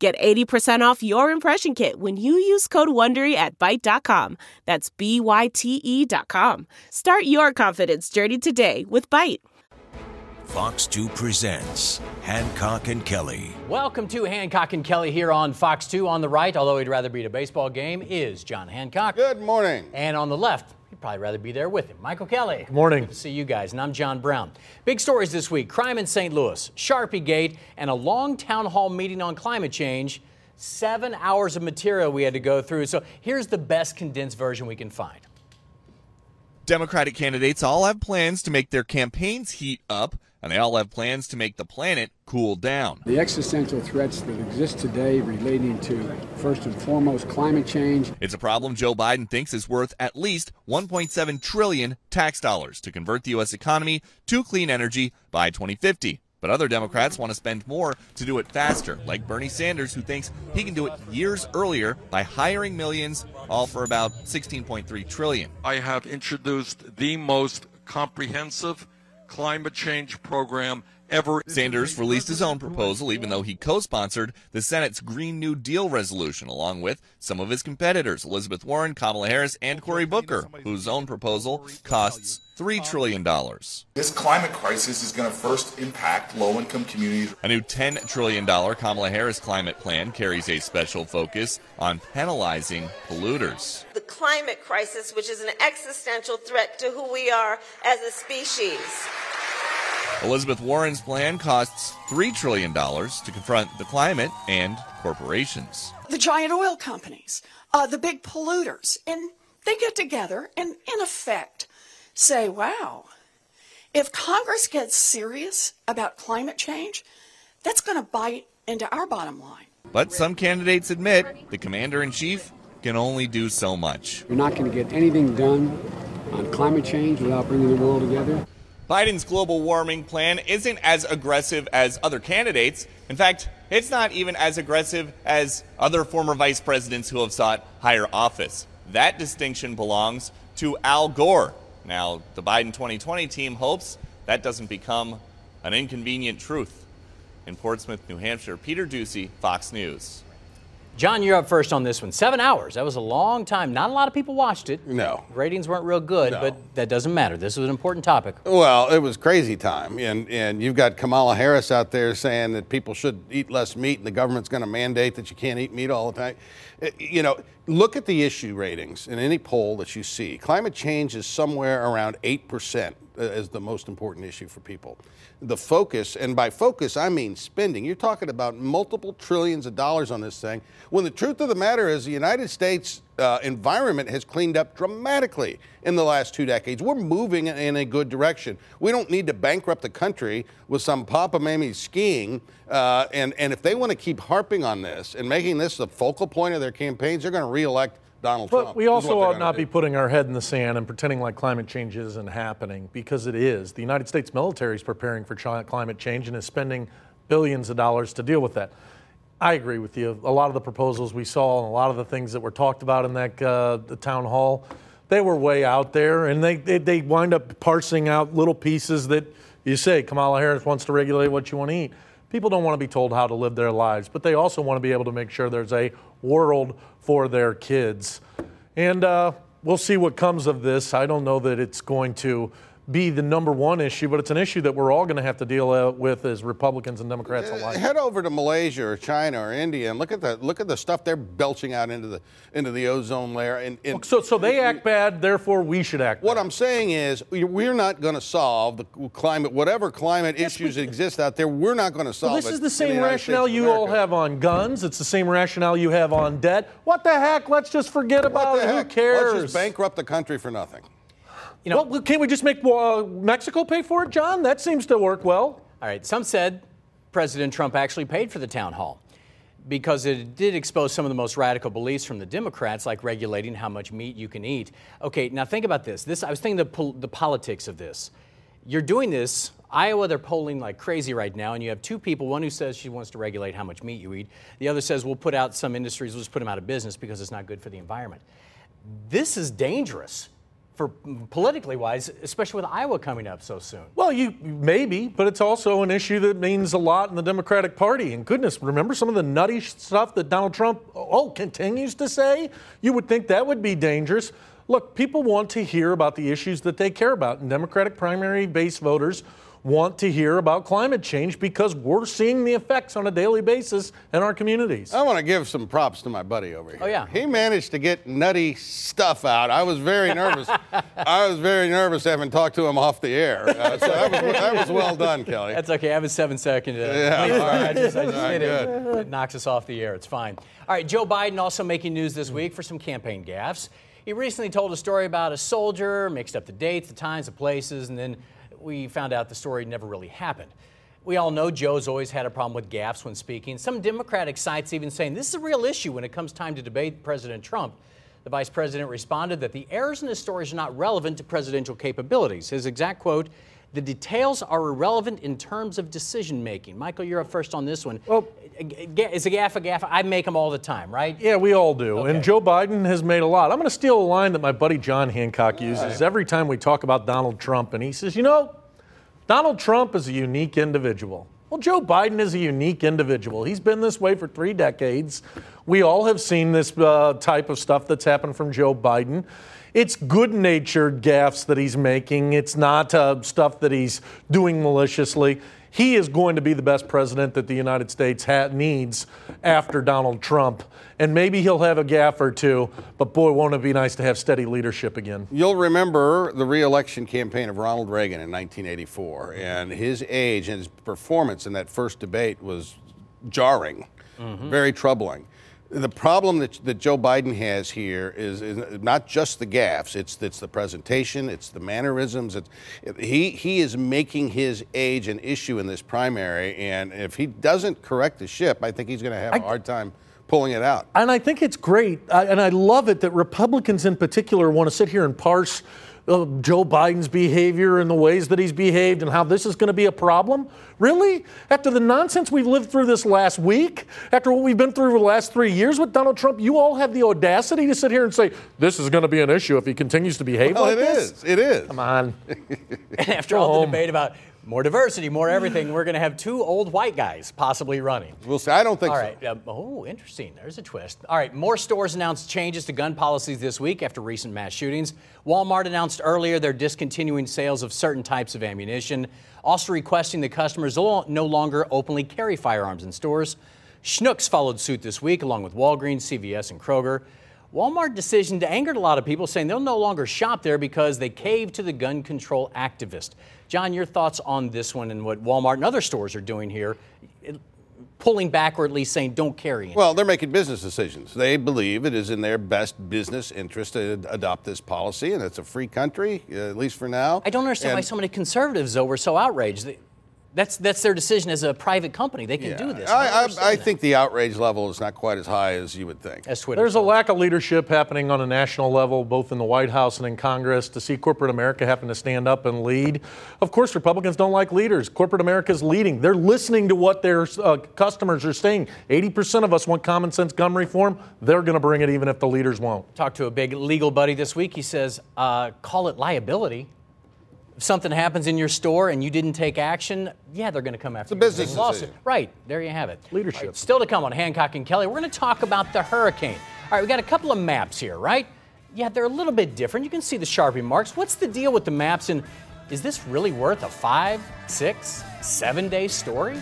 Get 80% off your impression kit when you use code WONDERY at Byte.com. That's B-Y-T-E dot com. Start your confidence journey today with Byte. Fox 2 presents Hancock and Kelley. Welcome to Hancock and Kelley here on Fox 2. On the right, although he'd rather be at a baseball game, is John Hancock. Good morning. And on the left, he'd probably rather be there with him, Michael Kelley. Good morning. Good to see you guys. And I'm John Brown. Big stories this week crime in St. Louis, Sharpie Gate, and a long town hall meeting on climate change. Seven hours of material we had to go through. So here's the best condensed version we can find. Democratic candidates all have plans to make their campaigns heat up, and they all have plans to make the planet cool down. The existential threats that exist today relating to, first and foremost, climate change. It's a problem Joe Biden thinks is worth at least 1.7 trillion tax dollars to convert the U.S. economy to clean energy by 2050. But other Democrats want to spend more to do it faster, like Bernie Sanders, who thinks he can do it years earlier by hiring millions, all for about 16.3 trillion. I have introduced the most comprehensive climate change program ever. Sanders released his own proposal, even though he co sponsored the Senate's Green New Deal resolution, along with some of his competitors, Elizabeth Warren, Kamala Harris, and Cory Booker, whose own proposal costs $3 trillion. This climate crisis is going to first impact low income communities. A new $10 trillion Kamala Harris climate plan carries a special focus on penalizing polluters. The climate crisis, which is an existential threat to who we are as a species. Elizabeth Warren's plan costs $3 trillion to confront the climate and corporations. The giant oil companies, uh, the big polluters, and they get together and, in effect, say, wow, if Congress gets serious about climate change, that's going to bite into our bottom line. But some candidates admit the commander in chief can only do so much. You're not going to get anything done on climate change without bringing the world together. Biden's global warming plan isn't as aggressive as other candidates. In fact, it's not even as aggressive as other former vice presidents who have sought higher office. That distinction belongs to Al Gore. Now, the Biden 2020 team hopes that doesn't become an inconvenient truth. In Portsmouth, New Hampshire, Peter Doocy, Fox News. John, you're up first on this one. Seven hours. That was a long time. Not a lot of people watched it. No. Ratings weren't real good, No. but that doesn't matter. This was an important topic. Well, it was crazy time, and and you've got Kamala Harris out there saying that people should eat less meat, and the government's going to mandate that you can't eat meat all the time. Uh, You know, look at the issue ratings in any poll that you see. Climate change is somewhere around eight percent as the most important issue for people. The focus, and by focus I mean spending. You're talking about multiple trillions of dollars on this thing. When the truth of the matter is, the United States uh, environment has cleaned up dramatically in the last two decades. We're moving in a good direction. We don't need to bankrupt the country with some Papa Mamie skiing. Uh, and, and if they want to keep harping on this and making this the focal point of their campaigns, they're going to reelect Donald But Trump. we also ought not do. be putting our head in the sand and pretending like climate change isn't happening because it is. The United States military is preparing for climate change and is spending billions of dollars to deal with that. I agree with you. A lot of the proposals we saw and a lot of the things that were talked about in that uh, the town hall, they were way out there, and they, they they wind up parsing out little pieces that you say Kamala Harris wants to regulate what you want to eat. People don't want to be told how to live their lives, but they also want to be able to make sure there's a world for their kids. And uh, we'll see what comes of this. I don't know that it's going to be the number one issue, but it's an issue that we're all going to have to deal uh, with as Republicans and Democrats alike. Head over to Malaysia or China or India and look at the look at the stuff they're belching out into the into the ozone layer. And, and So, so they act bad, therefore we should act what bad. I'm saying is, we- we're not going to solve the climate, whatever climate issues exist out there. We're not going to solve Well, this is the same United rationale you all have on guns. It's the same rationale you have on debt. What the heck? Let's just forget about the it. Who cares? Let's just bankrupt the country for nothing. You know, well, can't we just make uh, Mexico pay for it, John? That seems to work well. All right, some said President Trump actually paid for the town hall. because it did expose some of the most radical beliefs from the Democrats, like regulating how much meat you can eat. Okay, now think about this. This I was thinking the, pol- the politics of this. You're doing this. Iowa, they're polling like crazy right now, and you have two people. One who says she wants to regulate how much meat you eat. The other says we'll put out some industries, we'll just put them out of business because it's not good for the environment. This is dangerous for mm, politically wise, especially with Iowa coming up so soon. Well, you maybe, but it's also an issue that means a lot in the Democratic Party. And goodness, remember some of the nutty stuff that Donald Trump oh continues to say? You would think that would be dangerous. Look, people want to hear about the issues that they care about, and Democratic primary base voters want to hear about climate change because we're seeing the effects on a daily basis in our communities. I want to give some props to my buddy over here. Oh, yeah. He managed to get nutty stuff out. I was very nervous. I was very nervous having talked to him off the air. Uh, so that was, that was well done, Kelley. That's okay. I have a seven second. Uh, Yeah, all right. I just, I just All right, hit it. good. It knocks us off the air. It's fine. All right. Joe Biden also making news this week for some campaign gaffes. He recently told a story about a soldier, mixed up the dates, the times, the places, and then we found out the story never really happened. We all know Joe's always had a problem with gaffes when speaking. Some Democratic sites even saying this is a real issue when it comes time to debate President Trump. The vice president responded that the errors in his stories are not relevant to presidential capabilities. His exact quote the details are irrelevant in terms of decision making. Michael, you're up first on this one. Well, is a gaffe a gaffe? I make them all the time, right? Yeah, we all do. And Joe Biden has made a lot. I'm going to steal a line that my buddy John Hancock uses right. every time we talk about Donald Trump. And he says, you know, Donald Trump is a unique individual. Well, Joe Biden is a unique individual. He's been this way for three decades. We all have seen this uh, type of stuff that's happened from Joe Biden. It's good natured gaffes that he's making, it's not uh, stuff that he's doing maliciously. He is going to be the best president that the United States ha- needs after Donald Trump. And maybe he'll have a gaff or two, but boy, won't it be nice to have steady leadership again. You'll remember the reelection campaign of Ronald Reagan in 1984, and his age and his performance in that first debate was jarring, very troubling. The problem that, that Joe Biden has here is, is not just the gaffes, it's, it's the presentation, it's the mannerisms. It's, he, he is making his age an issue in this primary, and if he doesn't correct the ship, I think he's going to have a hard time pulling it out. And I think it's great, I- and I love it that Republicans in particular want to sit here and parse uh, Joe Biden's behavior and the ways that he's behaved and how this is going to be a problem. Really? After the nonsense we've lived through this last week, after what we've been through the last three years with Donald Trump, you all have the audacity to sit here and say, this is going to be an issue if he continues to behave Well, like it this? is. It is. Come on. And after Go all the debate about more diversity, more everything, we're going to have two old white guys possibly running. We'll see. I don't think All so. right. um, oh, interesting. There's a twist. All right. More stores announced changes to gun policies this week after recent mass shootings. Walmart announced earlier they're discontinuing sales of certain types of ammunition, also requesting that customers no no longer openly carry firearms in stores. Schnucks followed suit this week, along with Walgreens, CVS, and Kroger. Walmart decision angered a lot of people, saying they'll no longer shop there because they caved to the gun control activist. John, your thoughts on this one and what Walmart and other stores are doing here, pulling back or at least saying don't carry it. Well, they're making business decisions. They believe it is in their best business interest to adopt this policy, and it's a free country, at least for now. I don't understand why so many conservatives, though, were so outraged. They- That's that's their decision as a private company. They can do this. don't I, I, I think the outrage level is not quite as high as you would think. As Twitter. There's a lack of leadership happening on a national level, both in the White House and in Congress, to see corporate America having to stand up and lead. Of course, Republicans don't like leaders. Corporate America is leading. They're listening to what their uh, customers are saying. 80% of us want common sense gun reform. They're going to bring it even if the leaders won't. Talked to a big legal buddy this week. He says, uh, call it liability. If something happens in your store and you didn't take action, yeah, they're going to come after a you. business Big lawsuit. Right. There you have it. Leadership. All right, still to come on Hancock and Kelley. We're going to talk about the hurricane. All right, we got a couple of maps here, right? Yeah, they're a little bit different. You can see the Sharpie marks. What's the deal with the maps? And is this really worth a five, six, seven day story?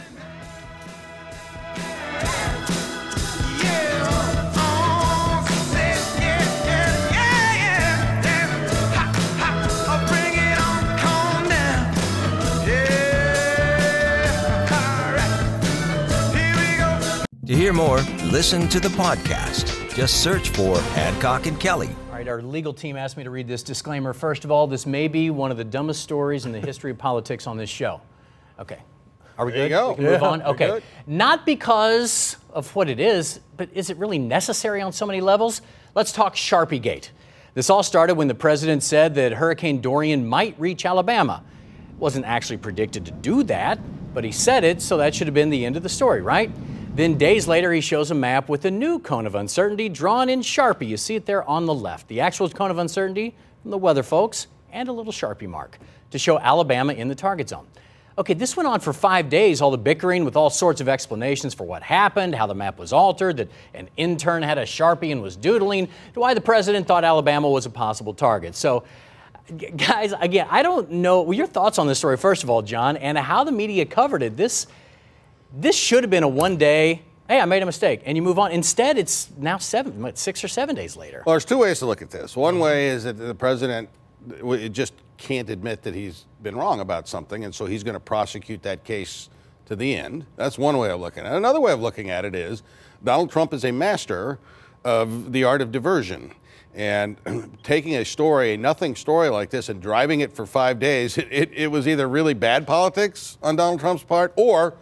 To hear more, listen to the podcast. Just search for Hancock and Kelley. All right, our legal team asked me to read this disclaimer. First of all, this may be one of the dumbest stories in the history of politics on this show. Okay. Are we There you good? go. We can move Yeah, on? we're Okay. Not because of what it is, but is it really necessary on so many levels? Let's talk Sharpie Gate. This all started when the president said that Hurricane Dorian might reach Alabama. Wasn't actually predicted to do that, but he said it, so that should have been the end of the story, right? Then days later, he shows a map with a new cone of uncertainty drawn in Sharpie. You see it there on the left. The actual cone of uncertainty from the weather folks and a little Sharpie mark to show Alabama in the target zone. Okay, this went on for five days, all the bickering with all sorts of explanations for what happened, how the map was altered, that an intern had a Sharpie and was doodling, to why the president thought Alabama was a possible target. So, guys, again, I don't know well, your thoughts on this story, first of all, John, and how the media covered it. This, this should have been a one day, hey, I made a mistake, and you move on. Instead, it's now seven, six or seven days later. Well, there's two ways to look at this. One way is that the president just can't admit that he's been wrong about something, and so he's going to prosecute that case to the end. That's one way of looking at it. Another way of looking at it is Donald Trump is a master of the art of diversion. And taking a story, a nothing story like this, and driving it for five days, it, it, it was either really bad politics on Donald Trump's part or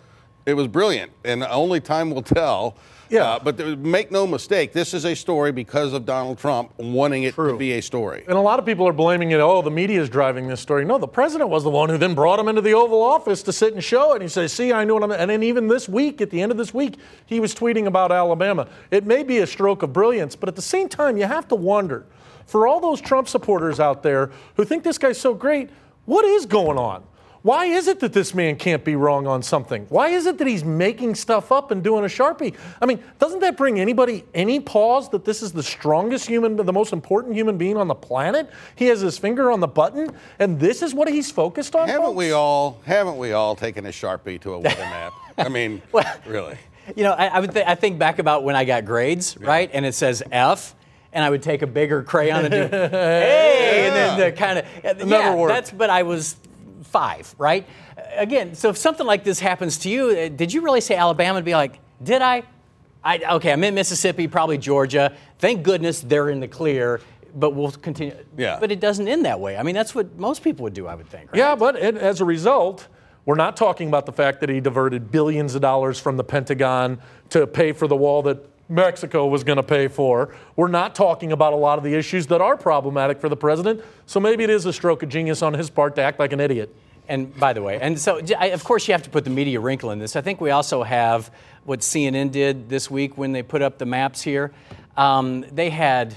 it was brilliant. And only time will tell. Yeah. Uh, but there, make no mistake, this is a story because of Donald Trump wanting it to be a story. And a lot of people are blaming it. Oh, the media is driving this story. No, the president was the one who then brought him into the Oval Office to sit and show it. And he says, "See, I knew what I'm." And then even this week, at the end of this week, he was tweeting about Alabama. It may be a stroke of brilliance, but at the same time, you have to wonder for all those Trump supporters out there who think this guy's so great, what is going on? Why is it that this man can't be wrong on something? Why is it that he's making stuff up and doing a Sharpie? I mean, doesn't that bring anybody any pause that this is the strongest human, the most important human being on the planet? He has his finger on the button, and this is what he's focused on? Haven't folks? we all? Haven't we all taken a sharpie to a weather map? I mean, really. You know, I, I would th- I think back about when I got grades, right? And it says F, and I would take a bigger crayon and do hey, and then the kind of never yeah, worked. that's. But I was five, right? Again, so if something like this happens to you, uh, did you really say Alabama and be like, did I? I okay, I'm in Mississippi, probably Georgia. Thank goodness they're in the clear. But we'll continue. Yeah. But it doesn't end that way. I mean, that's what most people would do, I would think. Right? Yeah, but it, as a result, we're not talking about the fact that he diverted billions of dollars from the Pentagon to pay for the wall that Mexico was going to pay for. We're not talking about a lot of the issues that are problematic for the president. So maybe it is a stroke of genius on his part to act like an idiot. And by the way, and so I- of course you have to put the media wrinkle in this. I think we also have what CNN did this week when they put up the maps here. Um, they had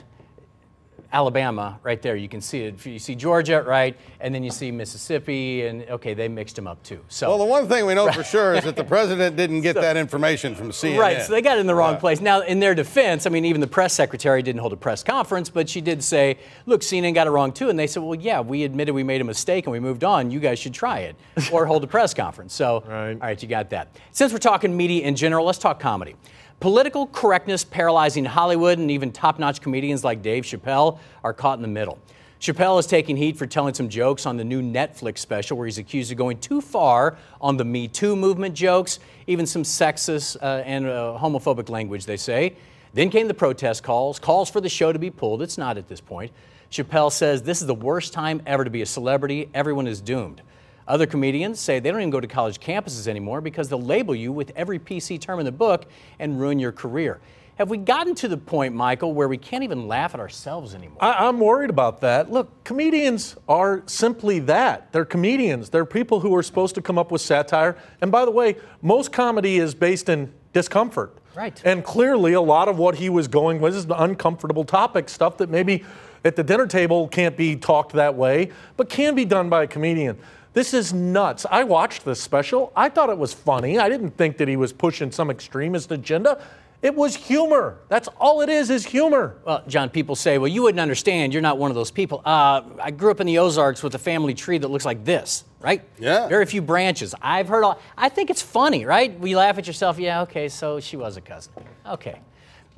Alabama right there. You can see it. You see Georgia, right, and then you see Mississippi, and okay, they mixed them up too. So Well, the one thing we know for sure is that the president didn't get that information from CNN. Right, so they got it in the wrong Yeah. place. Now, in their defense, I mean, even the press secretary didn't hold a press conference, but she did say, look, CNN got it wrong too. And they said, well, yeah, we admitted we made a mistake and we moved on. You guys should try it or hold a press conference. So, all right, you got that. Since we're talking media in general, let's talk comedy. Political correctness paralyzing Hollywood and even top notch comedians like Dave Chappelle are caught in the middle. Chappelle is taking heat for telling some jokes on the new Netflix special where he's accused of going too far on the Me Too movement jokes, even some sexist uh, and uh, homophobic language, they say. Then came the protest calls, calls for the show to be pulled. It's not at this point. Chappelle says this is the worst time ever to be a celebrity. Everyone is doomed. Other comedians say they don't even go to college campuses anymore because they'll label you with every PC term in the book and ruin your career. Have we gotten to the point, Michael, where we can't even laugh at ourselves anymore? I, I'm worried about that. Look, comedians are simply that. They're comedians. They're people who are supposed to come up with satire. And by the way, most comedy is based in discomfort. Right. And clearly, a lot of what he was going with is the uncomfortable topic stuff that maybe at the dinner table can't be talked that way, but can be done by a comedian. This is nuts. I watched this special. I thought it was funny. I didn't think that he was pushing some extremist agenda. It was humor. That's all it is, is humor. Well, John, people say, well, you wouldn't understand. You're not one of those people. Uh, I grew up in the Ozarks with a family tree that looks like this, right? Yeah. Very few branches. I've heard all, I think it's funny, right? We laugh at yourself, yeah, okay, so she was a cousin. Okay.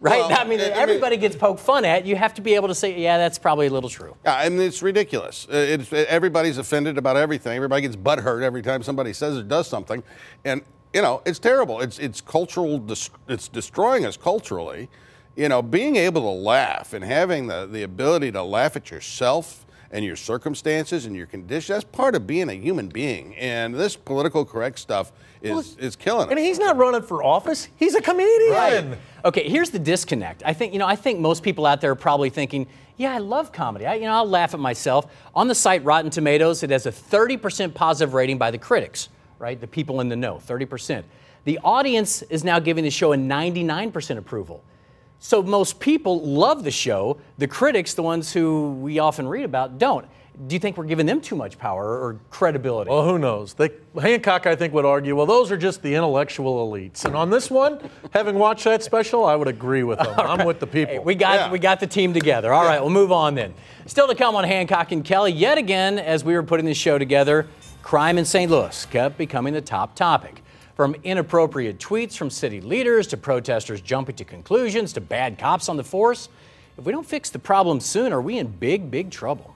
Right? Well, I mean, I- I mean- everybody gets poked fun at. You have to be able to say, yeah, that's probably a little true. Yeah, I mean, it's ridiculous. Uh, It's, everybody's offended about everything. Everybody gets butthurt every time somebody says or does something. And, you know, it's terrible. It's, it's cultural, it's destroying us culturally. You know, being able to laugh and having the, the ability to laugh at yourself and your circumstances and your condition. That's part of being a human being. And this political correct stuff is, is killing us. And he's not running for office. He's a comedian. Right. Okay, here's the disconnect. I think you know. I think most people out there are probably thinking, "Yeah, I love comedy. I, you know, I'll laugh at myself." On the site Rotten Tomatoes, it has a 30% positive rating by the critics. Right, the people in the know, 30%. The audience is now giving the show a 99% approval. So most people love the show. The critics, the ones who we often read about, don't. Do you think we're giving them too much power or credibility? Well, who knows? They, Hancock, I think, would argue, well, those are just the intellectual elites. And on this one, having watched that special, I would agree with them. I'm with the people. Hey, we got we got the team together. All right, we'll move on then. Still to come on Hancock and Kelley yet again as we were putting this show together. Crime in St. Louis kept becoming the top topic. From inappropriate tweets from city leaders to protesters jumping to conclusions to bad cops on the force. If we don't fix the problem soon, are we in big, big trouble?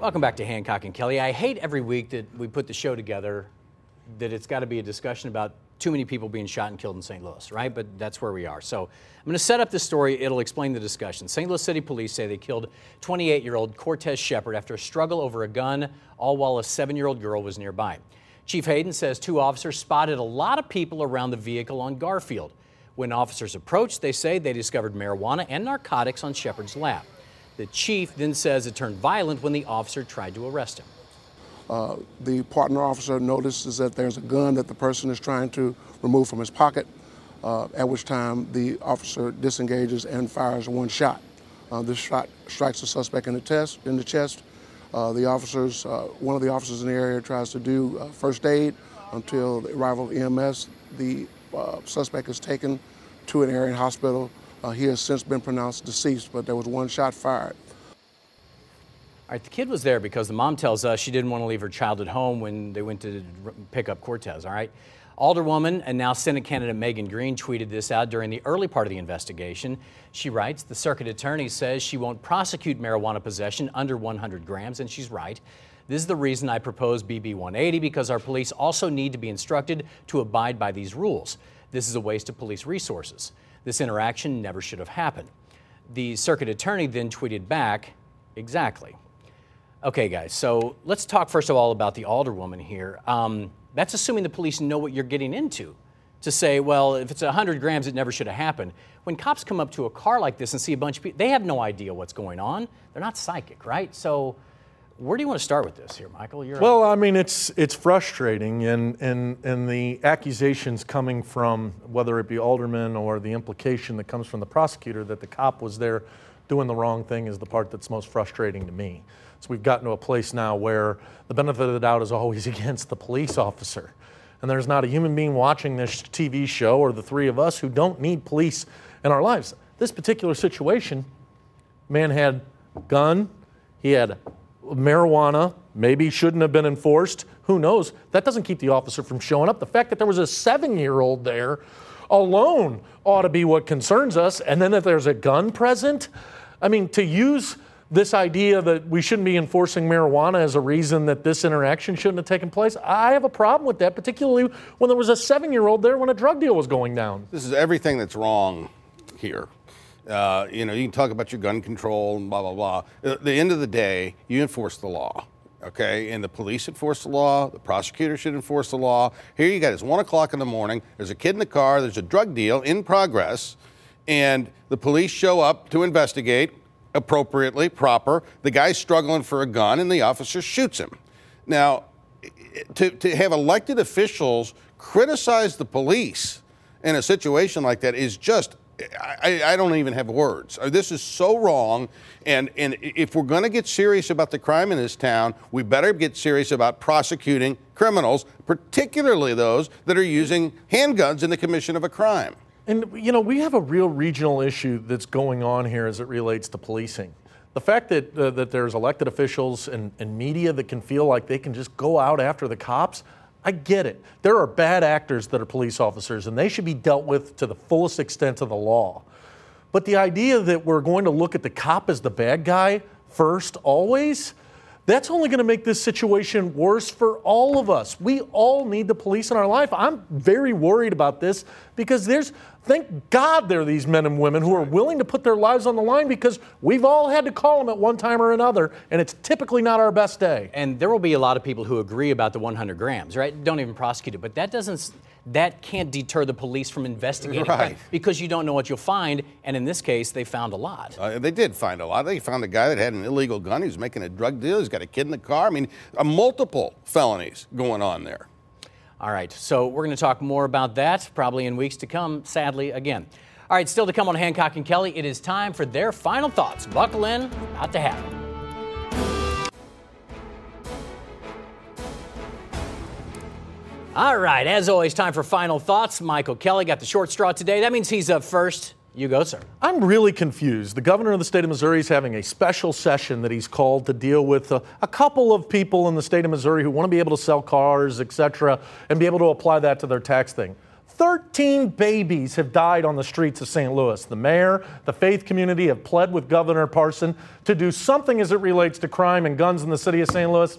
Welcome back to Hancock and Kelley. I hate every week that we put the show together that it's got to be a discussion about too many people being shot and killed in St. Louis, right? But that's where we are. So I'm going to set up this story. It'll explain the discussion. St. Louis City Police say they killed 28 year old Cortez Shepard after a struggle over a gun, all while a seven year old girl was nearby. Chief Hayden says two officers spotted a lot of people around the vehicle on Garfield. When officers approached, they say they discovered marijuana and narcotics on Shepard's lap. The chief then says it turned violent when the officer tried to arrest him. Uh, the partner officer notices that there's a gun that the person is trying to remove from his pocket, uh, at which time the officer disengages and fires one shot. Uh, this shot strikes the suspect in the, test, in the chest. Uh, the officers, uh, one of the officers in the area tries to do uh, first aid until the arrival of EMS. The suspect is taken to an area hospital. Uh, he has since been pronounced deceased, but there was one shot fired. All right, the kid was there because the mom tells us she didn't want to leave her child at home when they went to pick up Cortez, all right? Alderwoman and now Senate candidate Megan Green tweeted this out during the early part of the investigation. She writes The circuit attorney says she won't prosecute marijuana possession under 100 grams, and she's right. This is the reason I propose BB 180 because our police also need to be instructed to abide by these rules. This is a waste of police resources. This interaction never should have happened. The circuit attorney then tweeted back, Exactly. Okay, guys, so let's talk first of all about the alderwoman here. Um, that's assuming the police know what you're getting into. To say, well, if it's 100 grams, it never should have happened. When cops come up to a car like this and see a bunch of people, they have no idea what's going on. They're not psychic, right? So, where do you want to start with this here, Michael? You're well, I mean, it's it's frustrating, and and and the accusations coming from whether it be alderman or the implication that comes from the prosecutor that the cop was there doing the wrong thing is the part that's most frustrating to me. So we've gotten to a place now where the benefit of the doubt is always against the police officer. And there's not a human being watching this TV show or the three of us who don't need police in our lives. This particular situation, man had gun, he had marijuana, maybe shouldn't have been enforced. Who knows? That doesn't keep the officer from showing up. The fact that there was a seven year old there alone ought to be what concerns us. And then that there's a gun present, I mean, to use this idea that we shouldn't be enforcing marijuana as a reason that this interaction shouldn't have taken place, I have a problem with that, particularly when there was a seven year old there when a drug deal was going down. This is everything that's wrong here. Uh, you know, you can talk about your gun control and blah, blah, blah. At the end of the day, you enforce the law. Okay, and the police enforce the law. The prosecutor should enforce the law. Here you got it's one o'clock in the morning. There's a kid in the car. There's a drug deal in progress, and the police show up to investigate appropriately, proper. The guy's struggling for a gun, and the officer shoots him. Now, to, to have elected officials criticize the police in a situation like that is just I, I, don't even have words. Uh, this is so wrong. And, and if we're going to get serious about the crime in this town, we better get serious about prosecuting criminals, particularly those that are using handguns in the commission of a crime. And, you know, we have a real regional issue that's going on here as it relates to policing. The fact that, uh, that there's elected officials and, and media that can feel like they can just go out after the cops, I get it. There are bad actors that are police officers, and they should be dealt with to the fullest extent of the law. But the idea that we're going to look at the cop as the bad guy first, always, that's only going to make this situation worse for all of us. We all need the police in our life. I'm very worried about this because there's, thank God, there are these men and women who are willing to put their lives on the line because we've all had to call them at one time or another, and it's typically not our best day. And there will be a lot of people who agree about the 100 grams, right? Don't even prosecute it, but that doesn't that can't deter the police from investigating Right. because you don't know what you'll find. And in this case, they found a lot. Uh, they did find a lot. They found a guy that had an illegal gun. He was making a drug deal. He's got a kid in the car. I mean, uh, multiple felonies going on there. All right, so we're going to talk more about that probably in weeks to come, sadly, again. All right, still to come on Hancock and Kelley, it is time for their final thoughts. Buckle in, about to happen. All right, as always, time for final thoughts. Michael Kelley got the short straw today. That means he's up first. You go, sir. I'm really confused. The governor of the state of Missouri is having a special session that he's called to deal with a, a couple of people in the state of Missouri who want to be able to sell cars, et cetera, and be able to apply that to their tax thing. 13 babies have died on the streets of St. Louis. The mayor, the faith community have pled with Governor Parson to do something as it relates to crime and guns in the city of St. Louis.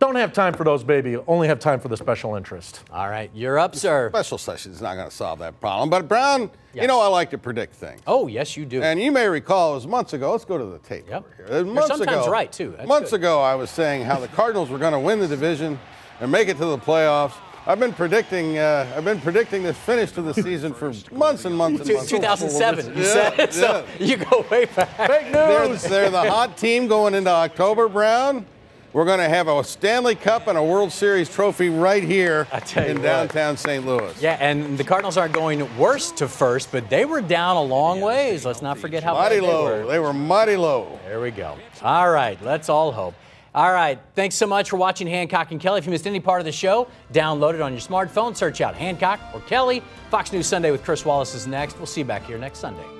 Don't have time for those baby, only have time for the special interest. All right, you're up, sir. Special session is not going to solve that problem. But Brown, Yes. you know I like to predict things. Oh, yes, you do. And you may recall it was months ago. Let's go to the tape Yep. over here. It was You're months sometimes ago, right, too. That's months good. ago, I was saying how the Cardinals were going to win the division and make it to the playoffs. I've been predicting. Uh, I've been predicting this finish to the season for months and months and months. 2007, you Yeah, said. So yeah. you go way back. Fake They're, news! they're the hot team going into October, Brown. We're going to have a Stanley Cup and a World Series trophy right here in what. downtown St. Louis. Yeah, and the Cardinals aren't going worst to first, but they were down a long ways. Let's not forget how Mighty bad they low. were. They were mighty low. There we go. All right, let's all hope. All right, thanks so much for watching Hancock and Kelley. If you missed any part of the show, download it on your smartphone. Search out Hancock or Kelley. Fox News Sunday with Chris Wallace is next. We'll see you back here next Sunday.